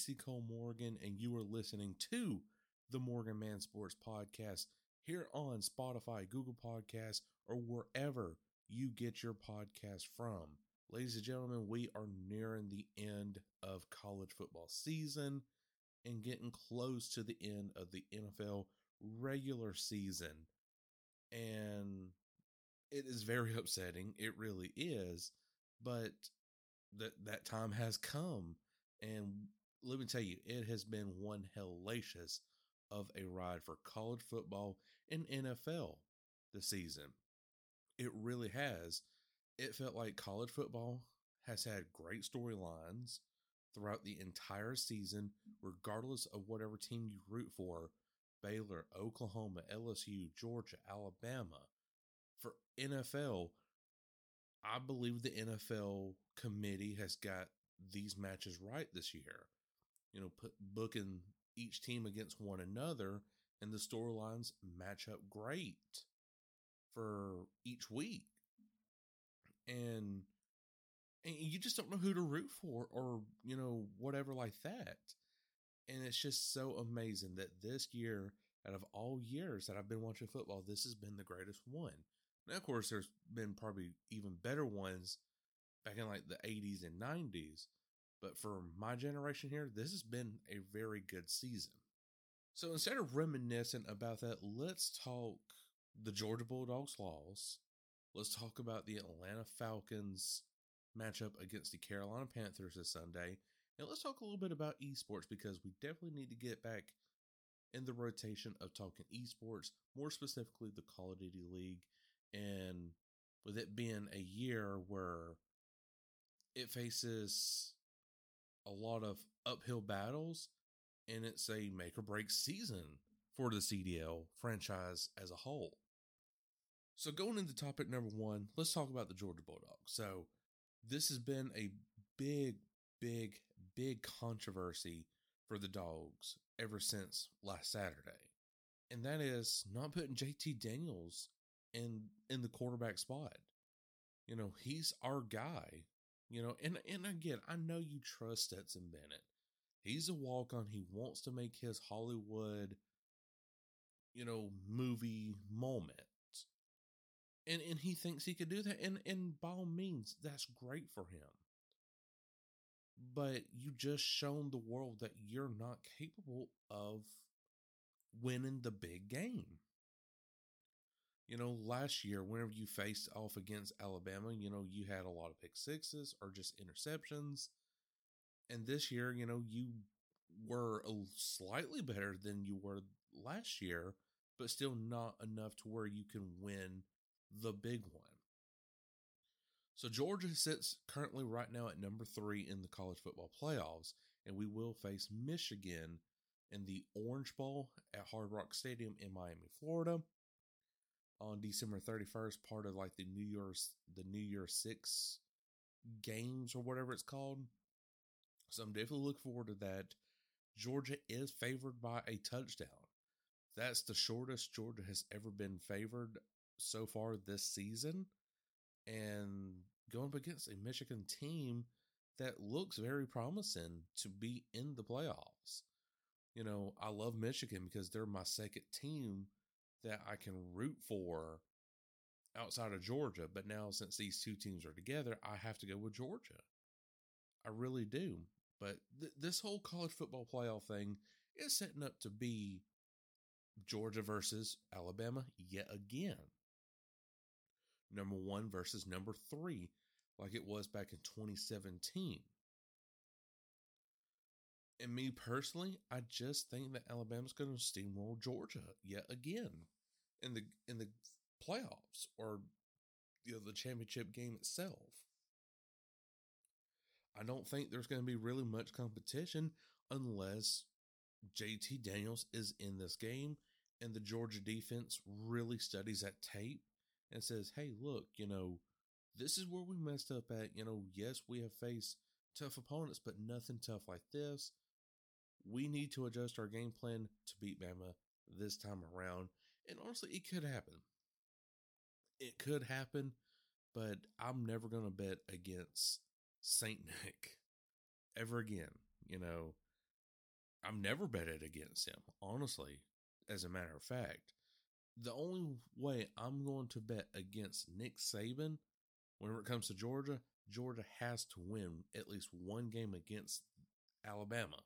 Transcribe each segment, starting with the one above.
Stacy Cole Morgan, and you are listening to the Morgan Man Sports Podcast here on Spotify, Google Podcasts, or wherever you get your podcast from. Ladies and gentlemen, we are nearing the end of college football season and getting close to the end of the NFL regular season. And it is very upsetting. It really is. But that that time has come. And let me tell you, it has been one hellacious of a ride for college football and NFL this season. It really has. It felt like college football has had great storylines throughout the entire season, mm. regardless of whatever team you root for Baylor, Oklahoma, LSU, Georgia, Alabama. For NFL, I believe the NFL committee has got these matches right this year. You know, put booking each team against one another, and the storylines match up great for each week. And and you just don't know who to root for or you know whatever like that and it's just so amazing that this year out of all years that i've been watching football this has been the greatest one now of course there's been probably even better ones back in like the 80s and 90s but for my generation here this has been a very good season so instead of reminiscing about that let's talk the georgia bulldogs loss let's talk about the atlanta falcons matchup against the Carolina Panthers this Sunday. And let's talk a little bit about esports because we definitely need to get back in the rotation of talking esports, more specifically the Call of Duty League. And with it being a year where it faces a lot of uphill battles and it's a make or break season for the CDL franchise as a whole. So, going into topic number one, let's talk about the Georgia Bulldogs. So, this has been a big, big, big controversy for the dogs ever since last Saturday. And that is not putting JT Daniels in in the quarterback spot. You know, he's our guy. You know, and and again, I know you trust Stetson Bennett. He's a walk on. He wants to make his Hollywood, you know, movie moment and and he thinks he could do that and and by all means that's great for him but you just shown the world that you're not capable of winning the big game you know last year whenever you faced off against alabama you know you had a lot of pick sixes or just interceptions and this year you know you were slightly better than you were last year but still not enough to where you can win the big one. So Georgia sits currently right now at number three in the college football playoffs, and we will face Michigan in the Orange Bowl at Hard Rock Stadium in Miami, Florida, on December 31st, part of like the New Year's the New Year Six games or whatever it's called. So I'm definitely looking forward to that. Georgia is favored by a touchdown. That's the shortest Georgia has ever been favored so far this season and going up against a Michigan team that looks very promising to be in the playoffs. You know, I love Michigan because they're my second team that I can root for outside of Georgia. But now, since these two teams are together, I have to go with Georgia. I really do. But th- this whole college football playoff thing is setting up to be Georgia versus Alabama yet again. Number one versus number three, like it was back in 2017. And me personally, I just think that Alabama's going to steamroll Georgia yet again in the in the playoffs or you know the championship game itself. I don't think there's going to be really much competition unless JT Daniels is in this game and the Georgia defense really studies that tape and says, hey, look, you know, this is where we messed up at. You know, yes, we have faced tough opponents, but nothing tough like this. We need to adjust our game plan to beat Bama this time around. And honestly, it could happen. It could happen, but I'm never going to bet against St. Nick ever again. You know, I'm never betted against him, honestly, as a matter of fact. The only way I'm going to bet against Nick Saban whenever it comes to Georgia, Georgia has to win at least one game against Alabama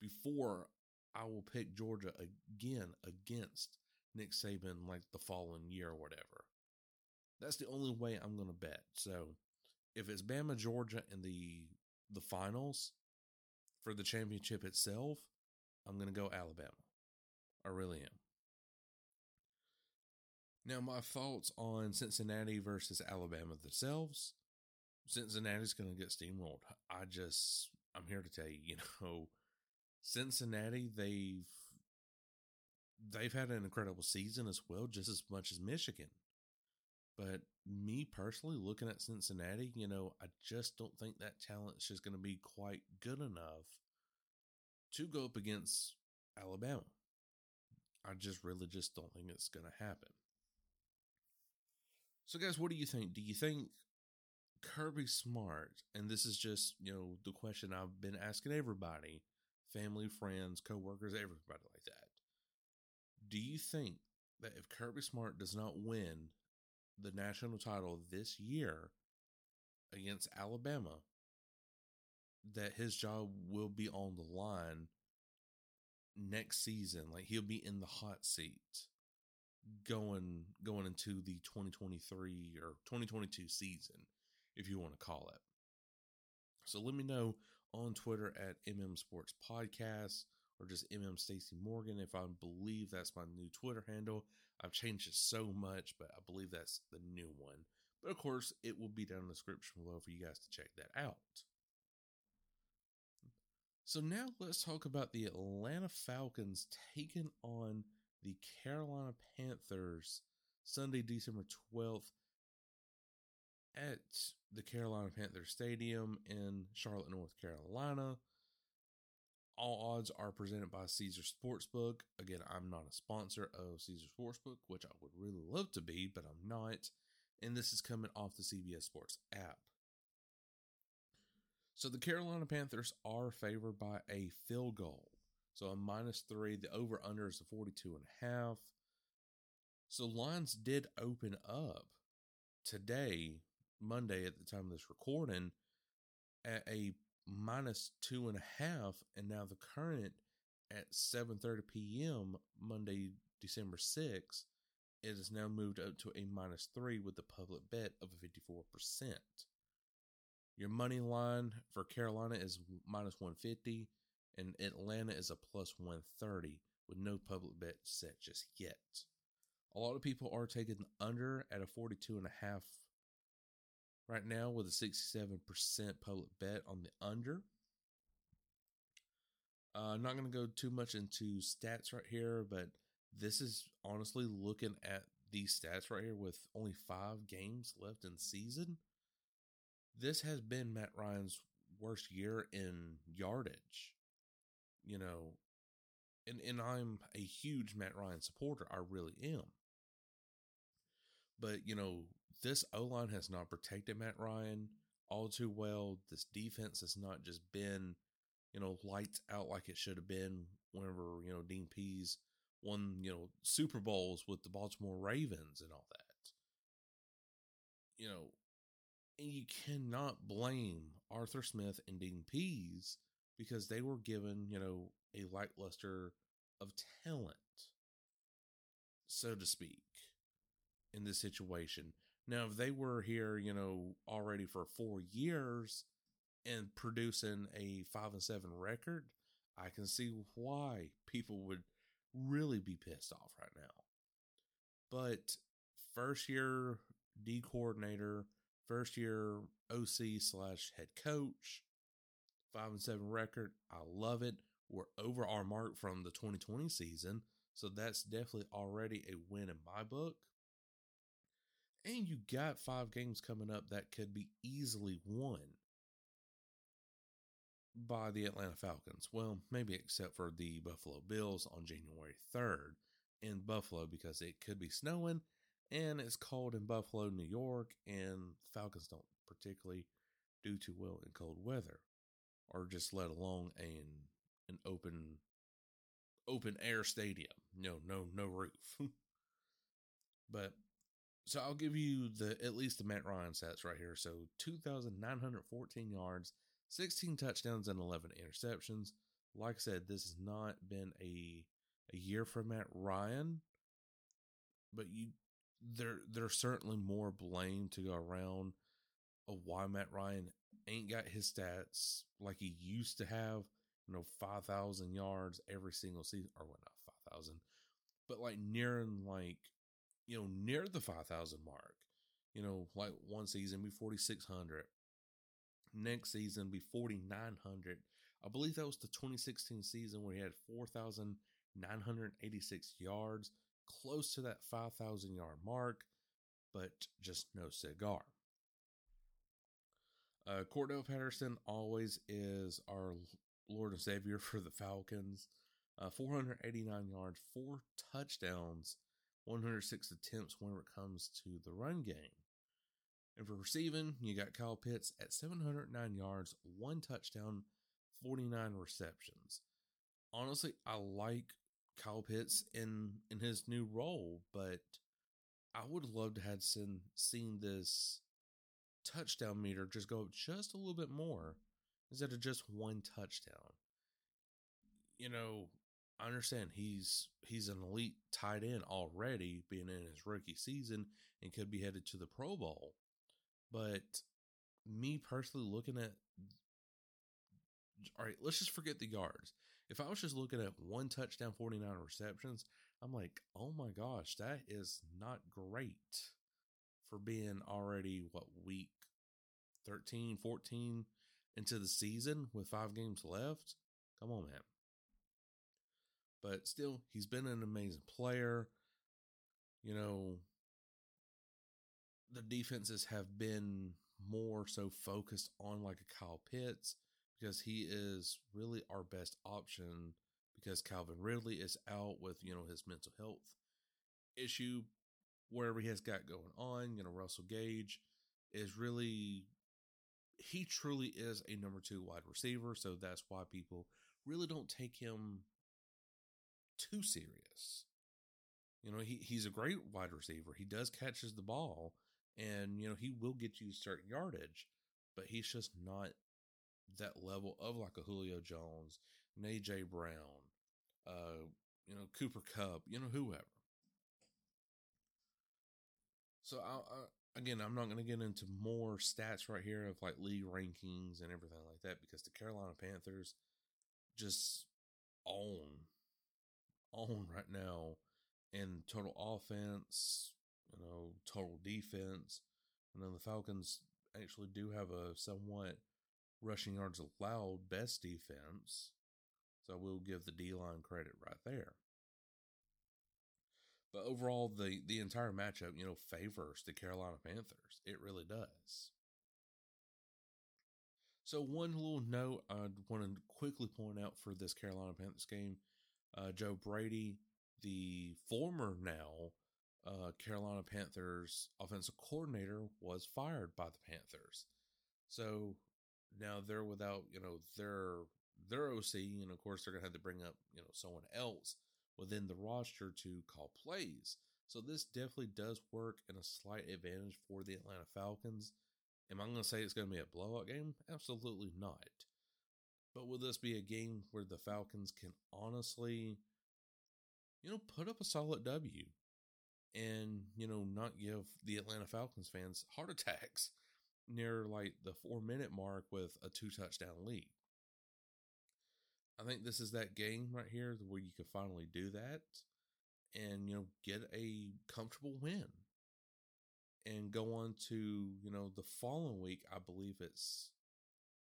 before I will pick Georgia again against Nick Saban like the following year or whatever. That's the only way I'm going to bet. So if it's Bama Georgia in the the finals for the championship itself, I'm going to go Alabama. I really am. Now, my thoughts on Cincinnati versus Alabama themselves. Cincinnati's going to get steamrolled. I just, I'm here to tell you, you know, Cincinnati, they've they've had an incredible season as well, just as much as Michigan. But me personally, looking at Cincinnati, you know, I just don't think that talent is just going to be quite good enough to go up against Alabama. I just really just don't think it's going to happen. So, guys, what do you think? Do you think Kirby Smart, and this is just, you know, the question I've been asking everybody family, friends, coworkers, everybody like that. Do you think that if Kirby Smart does not win the national title this year against Alabama, that his job will be on the line next season? Like he'll be in the hot seat going going into the 2023 or 2022 season, if you want to call it. So let me know on Twitter at MM Sports Podcast or just MM Stacy Morgan if I believe that's my new Twitter handle. I've changed it so much, but I believe that's the new one. But of course, it will be down in the description below for you guys to check that out. So now let's talk about the Atlanta Falcons taking on the Carolina Panthers Sunday, December 12th at the Carolina Panthers Stadium in Charlotte, North Carolina. All odds are presented by Caesar Sportsbook. Again, I'm not a sponsor of Caesar Sportsbook, which I would really love to be, but I'm not. And this is coming off the CBS Sports app. So the Carolina Panthers are favored by a field goal. So a minus three. The over under is a 42 and a half. So lines did open up today, Monday at the time of this recording, at a minus two and a half, and now the current at 7:30 p.m. Monday, December 6th, it has now moved up to a minus three with the public bet of 54%. Your money line for Carolina is minus 150, and Atlanta is a plus 130 with no public bet set just yet. A lot of people are taking under at a 42 and a half right now with a 67% public bet on the under. Uh, I'm not going to go too much into stats right here, but this is honestly looking at these stats right here with only five games left in season. This has been Matt Ryan's worst year in yardage. You know, and, and I'm a huge Matt Ryan supporter. I really am. But, you know, this O line has not protected Matt Ryan all too well. This defense has not just been, you know, lights out like it should have been whenever, you know, Dean Pees won, you know, Super Bowls with the Baltimore Ravens and all that. You know, and you cannot blame Arthur Smith and Dean Pees because they were given, you know, a lackluster of talent, so to speak, in this situation. Now, if they were here, you know, already for four years and producing a five and seven record, I can see why people would really be pissed off right now. But first year D coordinator, first year OC slash head coach, five and seven record. I love it. We're over our mark from the 2020 season. So that's definitely already a win in my book. And you got five games coming up that could be easily won by the Atlanta Falcons. Well, maybe except for the Buffalo Bills on January 3rd in Buffalo because it could be snowing and it's cold in Buffalo, New York, and Falcons don't particularly do too well in cold weather or just let alone an an open open air stadium. No, no, no roof. but so I'll give you the at least the Matt Ryan stats right here. So 2,914 yards, 16 touchdowns, and 11 interceptions. Like I said, this has not been a a year for Matt Ryan, but you there there's certainly more blame to go around of why Matt Ryan ain't got his stats like he used to have. You know, five thousand yards every single season, or what? Not five thousand, but like nearing like you know near the five thousand mark. You know, like one season be forty six hundred, next season be forty nine hundred. I believe that was the 2016 season where he had 4,986 yards, close to that 5,000 yard mark, but just no cigar. Uh, Cordarrelle Patterson always is our Lord and Savior for the Falcons. Uh, 489 yards, four touchdowns, 106 attempts whenever it comes to the run game. And for receiving, you got Kyle Pitts at 709 yards, one touchdown, 49 receptions. Honestly, I like Kyle Pitts in in his new role, but I would love to have seen seen this touchdown meter just go up just a little bit more instead of just one touchdown. You know, I understand he's he's an elite tight end already, being in his rookie season and could be headed to the Pro Bowl. But me personally looking at all right, let's just forget the yards. If I was just looking at one touchdown, 49 receptions, I'm like, oh my gosh, that is not great for being already, what, week 13, 14 into the season with five games left? Come on, man. But still, he's been an amazing player. You know, the defenses have been more so focused on like a Kyle Pitts because he is really our best option because Calvin Ridley is out with, you know, his mental health issue, wherever he has got going on. You know, Russell Gage is really, he truly is a number two wide receiver. So that's why people really don't take him too serious. You know, he, he's a great wide receiver. He does catches the ball and, you know, he will get you certain yardage, but he's just not that level of like a Julio Jones, an AJ Brown, uh, you know, Cooper Kupp, you know, whoever. So I, I again, I'm not going to get into more stats right here of like league rankings and everything like that because the Carolina Panthers just own own right now in total offense, you know, total defense. And then the Falcons actually do have a somewhat rushing yards allowed best defense. So we'll give the D line credit right there. But overall, the, the entire matchup, you know, favors the Carolina Panthers. It really does. So, one little note I'd want to quickly point out for this Carolina Panthers game uh, Joe Brady, the former now uh, Carolina Panthers offensive coordinator, was fired by the Panthers. So, now they're without, you know, their their OC, and of course they're gonna have to bring up, you know, someone else within the roster to call plays. So this definitely does work in a slight advantage for the Atlanta Falcons Am I going to say it's going to be a blowout game? Absolutely not. But will this be a game where the Falcons can honestly, you know, put up a solid W and, you know, not give the Atlanta Falcons fans heart attacks near like the four minute mark with a two touchdown lead? I think this is that game right here where you can finally do that and, you know, get a comfortable win and go on to, you know, the following week. I believe it's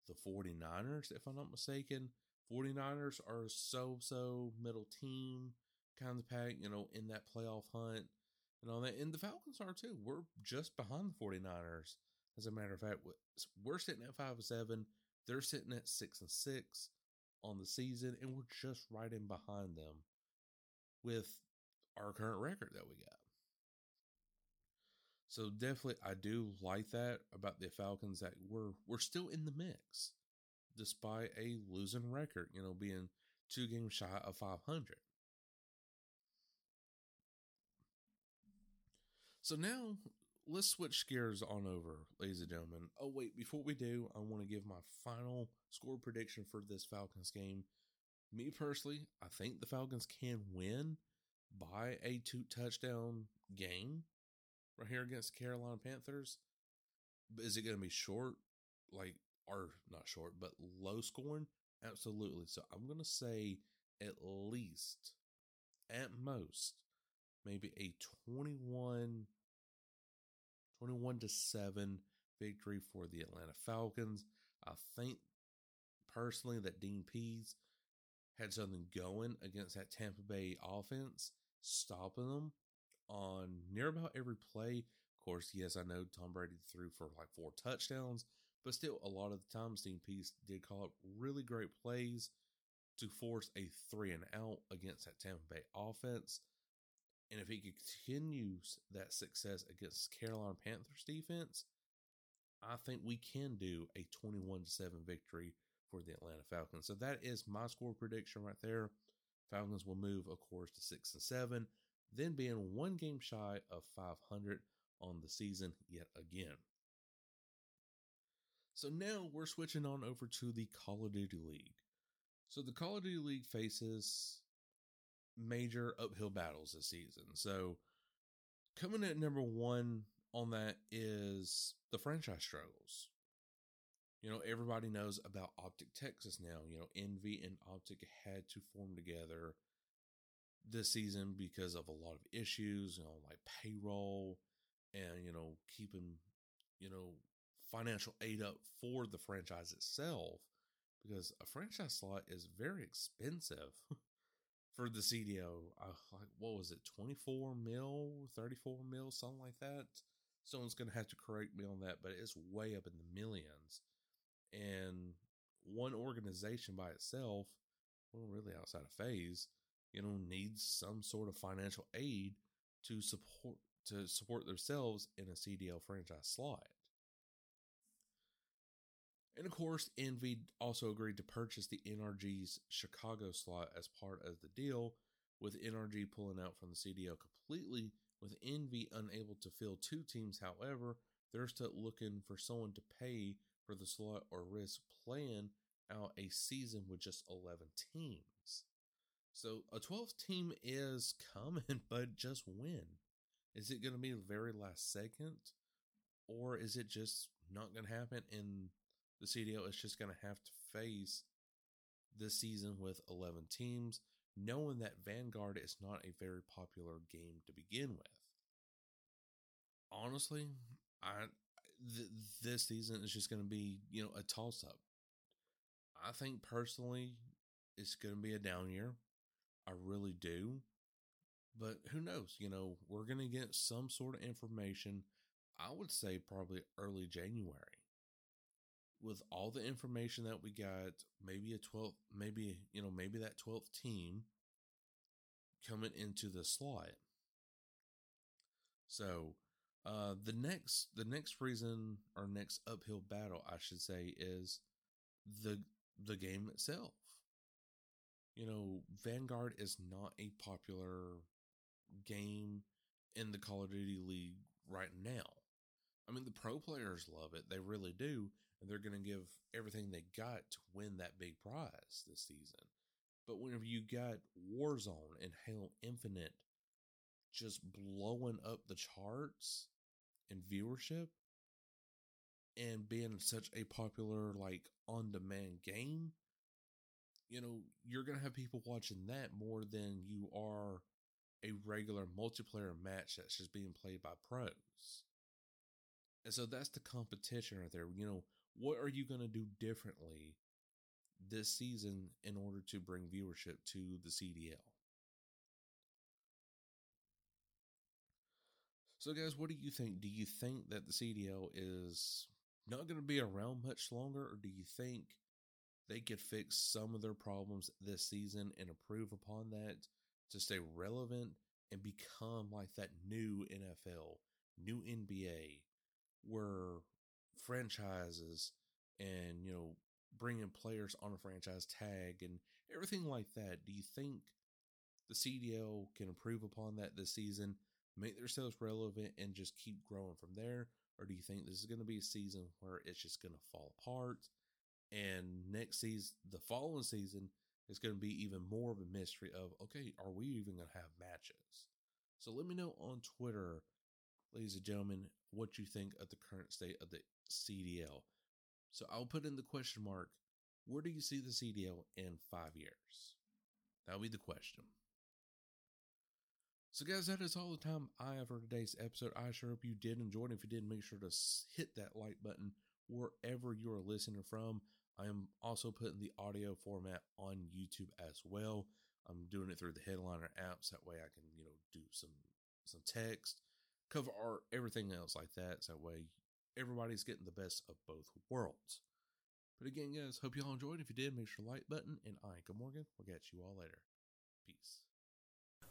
the 49ers, if I'm not mistaken. 49ers are so so middle team kind of pack, you know, in that playoff hunt and all that. And the Falcons are too. We're just behind the 49ers. As a matter of fact, we're sitting at five and seven. They're sitting at six and six on the season, and we're just right in behind them with our current record that we got. So definitely, I do like that about the Falcons that we're we're still in the mix, despite a losing record. You know, being two games shy of 500. So now let's switch gears on over, ladies and gentlemen. Oh wait, before we do, I want to give my final score prediction for this Falcons game. Me personally, I think the Falcons can win by a two touchdown game right here against Carolina Panthers. Is it going to be short, like, or not short, but low scoring? Absolutely. So I'm going to say at least, at most, maybe a 21, 21 to 7 victory for the Atlanta Falcons. I think personally that Dean Pees had something going against that Tampa Bay offense, stopping them on near about every play. Of course, yes, I know Tom Brady threw for like four touchdowns, but still, a lot of the times, Dean Pees did call up really great plays to force a three and out against that Tampa Bay offense. And if he continues that success against Carolina Panthers defense, I think we can do a 21 7 victory for the Atlanta Falcons. So that is my score prediction right there. Falcons will move, of course, to 6 and 7 then being one game shy of 500 on the season yet again. So now we're switching on over to the Call of Duty League. So the Call of Duty League faces major uphill battles this season. So coming at number one on that is the franchise struggles. You know, everybody knows about Optic Texas now. You know, Envy and Optic had to form together this season because of a lot of issues, you know, like payroll and, you know, keeping, you know, financial aid up for the franchise itself because a franchise slot is very expensive for the CDO. Uh, like, what was it, 24 mil, 34 mil, something like that? Someone's going to have to correct me on that, but it's way up in the millions. And one organization by itself, well, really outside of FaZe, you know, needs some sort of financial aid to support to support themselves in a CDL franchise slot. And of course, Envy also agreed to purchase the NRG's Chicago slot as part of the deal, with NRG pulling out from the CDL completely, with Envy unable to fill two teams. However, they're still looking for someone to pay for the slot or risk playing out a season with just 11 teams. So a 12th team is coming, but just when? Is it going to be the very last second? Or is it just not going to happen and the CDL is just going to have to face this season with 11 teams, knowing that Vanguard is not a very popular game to begin with? Honestly, I th- this season is just going to be, you know, a toss up. I think personally it's going to be a down year. I really do. But who knows? You know, we're going to get some sort of information, I would say probably early January. With all the information that we got, maybe a 12th, maybe, you know, maybe that 12th team coming into the slot. So, uh, the next, the next reason or next uphill battle, I should say, is the, the game itself you know, Vanguard is not a popular game in the Call of Duty League right now. I mean, the pro players love it. They really do. And they're going to give everything they got to win that big prize this season. But whenever you got Warzone and Halo Infinite just blowing up the charts and viewership and being such a popular, like, on demand game, you know, you're going to have people watching that more than you are a regular multiplayer match that's just being played by pros. And so that's the competition right there. You know, what are you going to do differently this season in order to bring viewership to the CDL? So, guys, what do you think? Do you think that the CDL is not going to be around much longer, or do you think they could fix some of their problems this season and improve upon that to stay relevant and become like that new NFL, new NBA, where franchises and you know bringing players on a franchise tag and everything like that. Do you think the CDL can improve upon that this season, make themselves relevant, and just keep growing from there? Or do you think this is going to be a season where it's just going to fall apart? And next season, the following season, is going to be even more of a mystery of okay, are we even going to have matches? So let me know on Twitter, ladies and gentlemen, what you think of the current state of the CDL. So I'll put in the question mark where do you see the CDL in five years? That'll be the question. So, guys, that is all the time I have for today's episode. I sure hope you did enjoy it. If you did, make sure to hit that like button wherever you are listening from. I am also putting the audio format on YouTube as well. I'm doing it through the Headliner apps. That way I can, you know, do some some text, cover art, everything else like that. So that way everybody's getting the best of both worlds. But again, guys, hope you all enjoyed. If you did, make sure to like button. And I, Good Morgan, we'll catch you all later. Peace.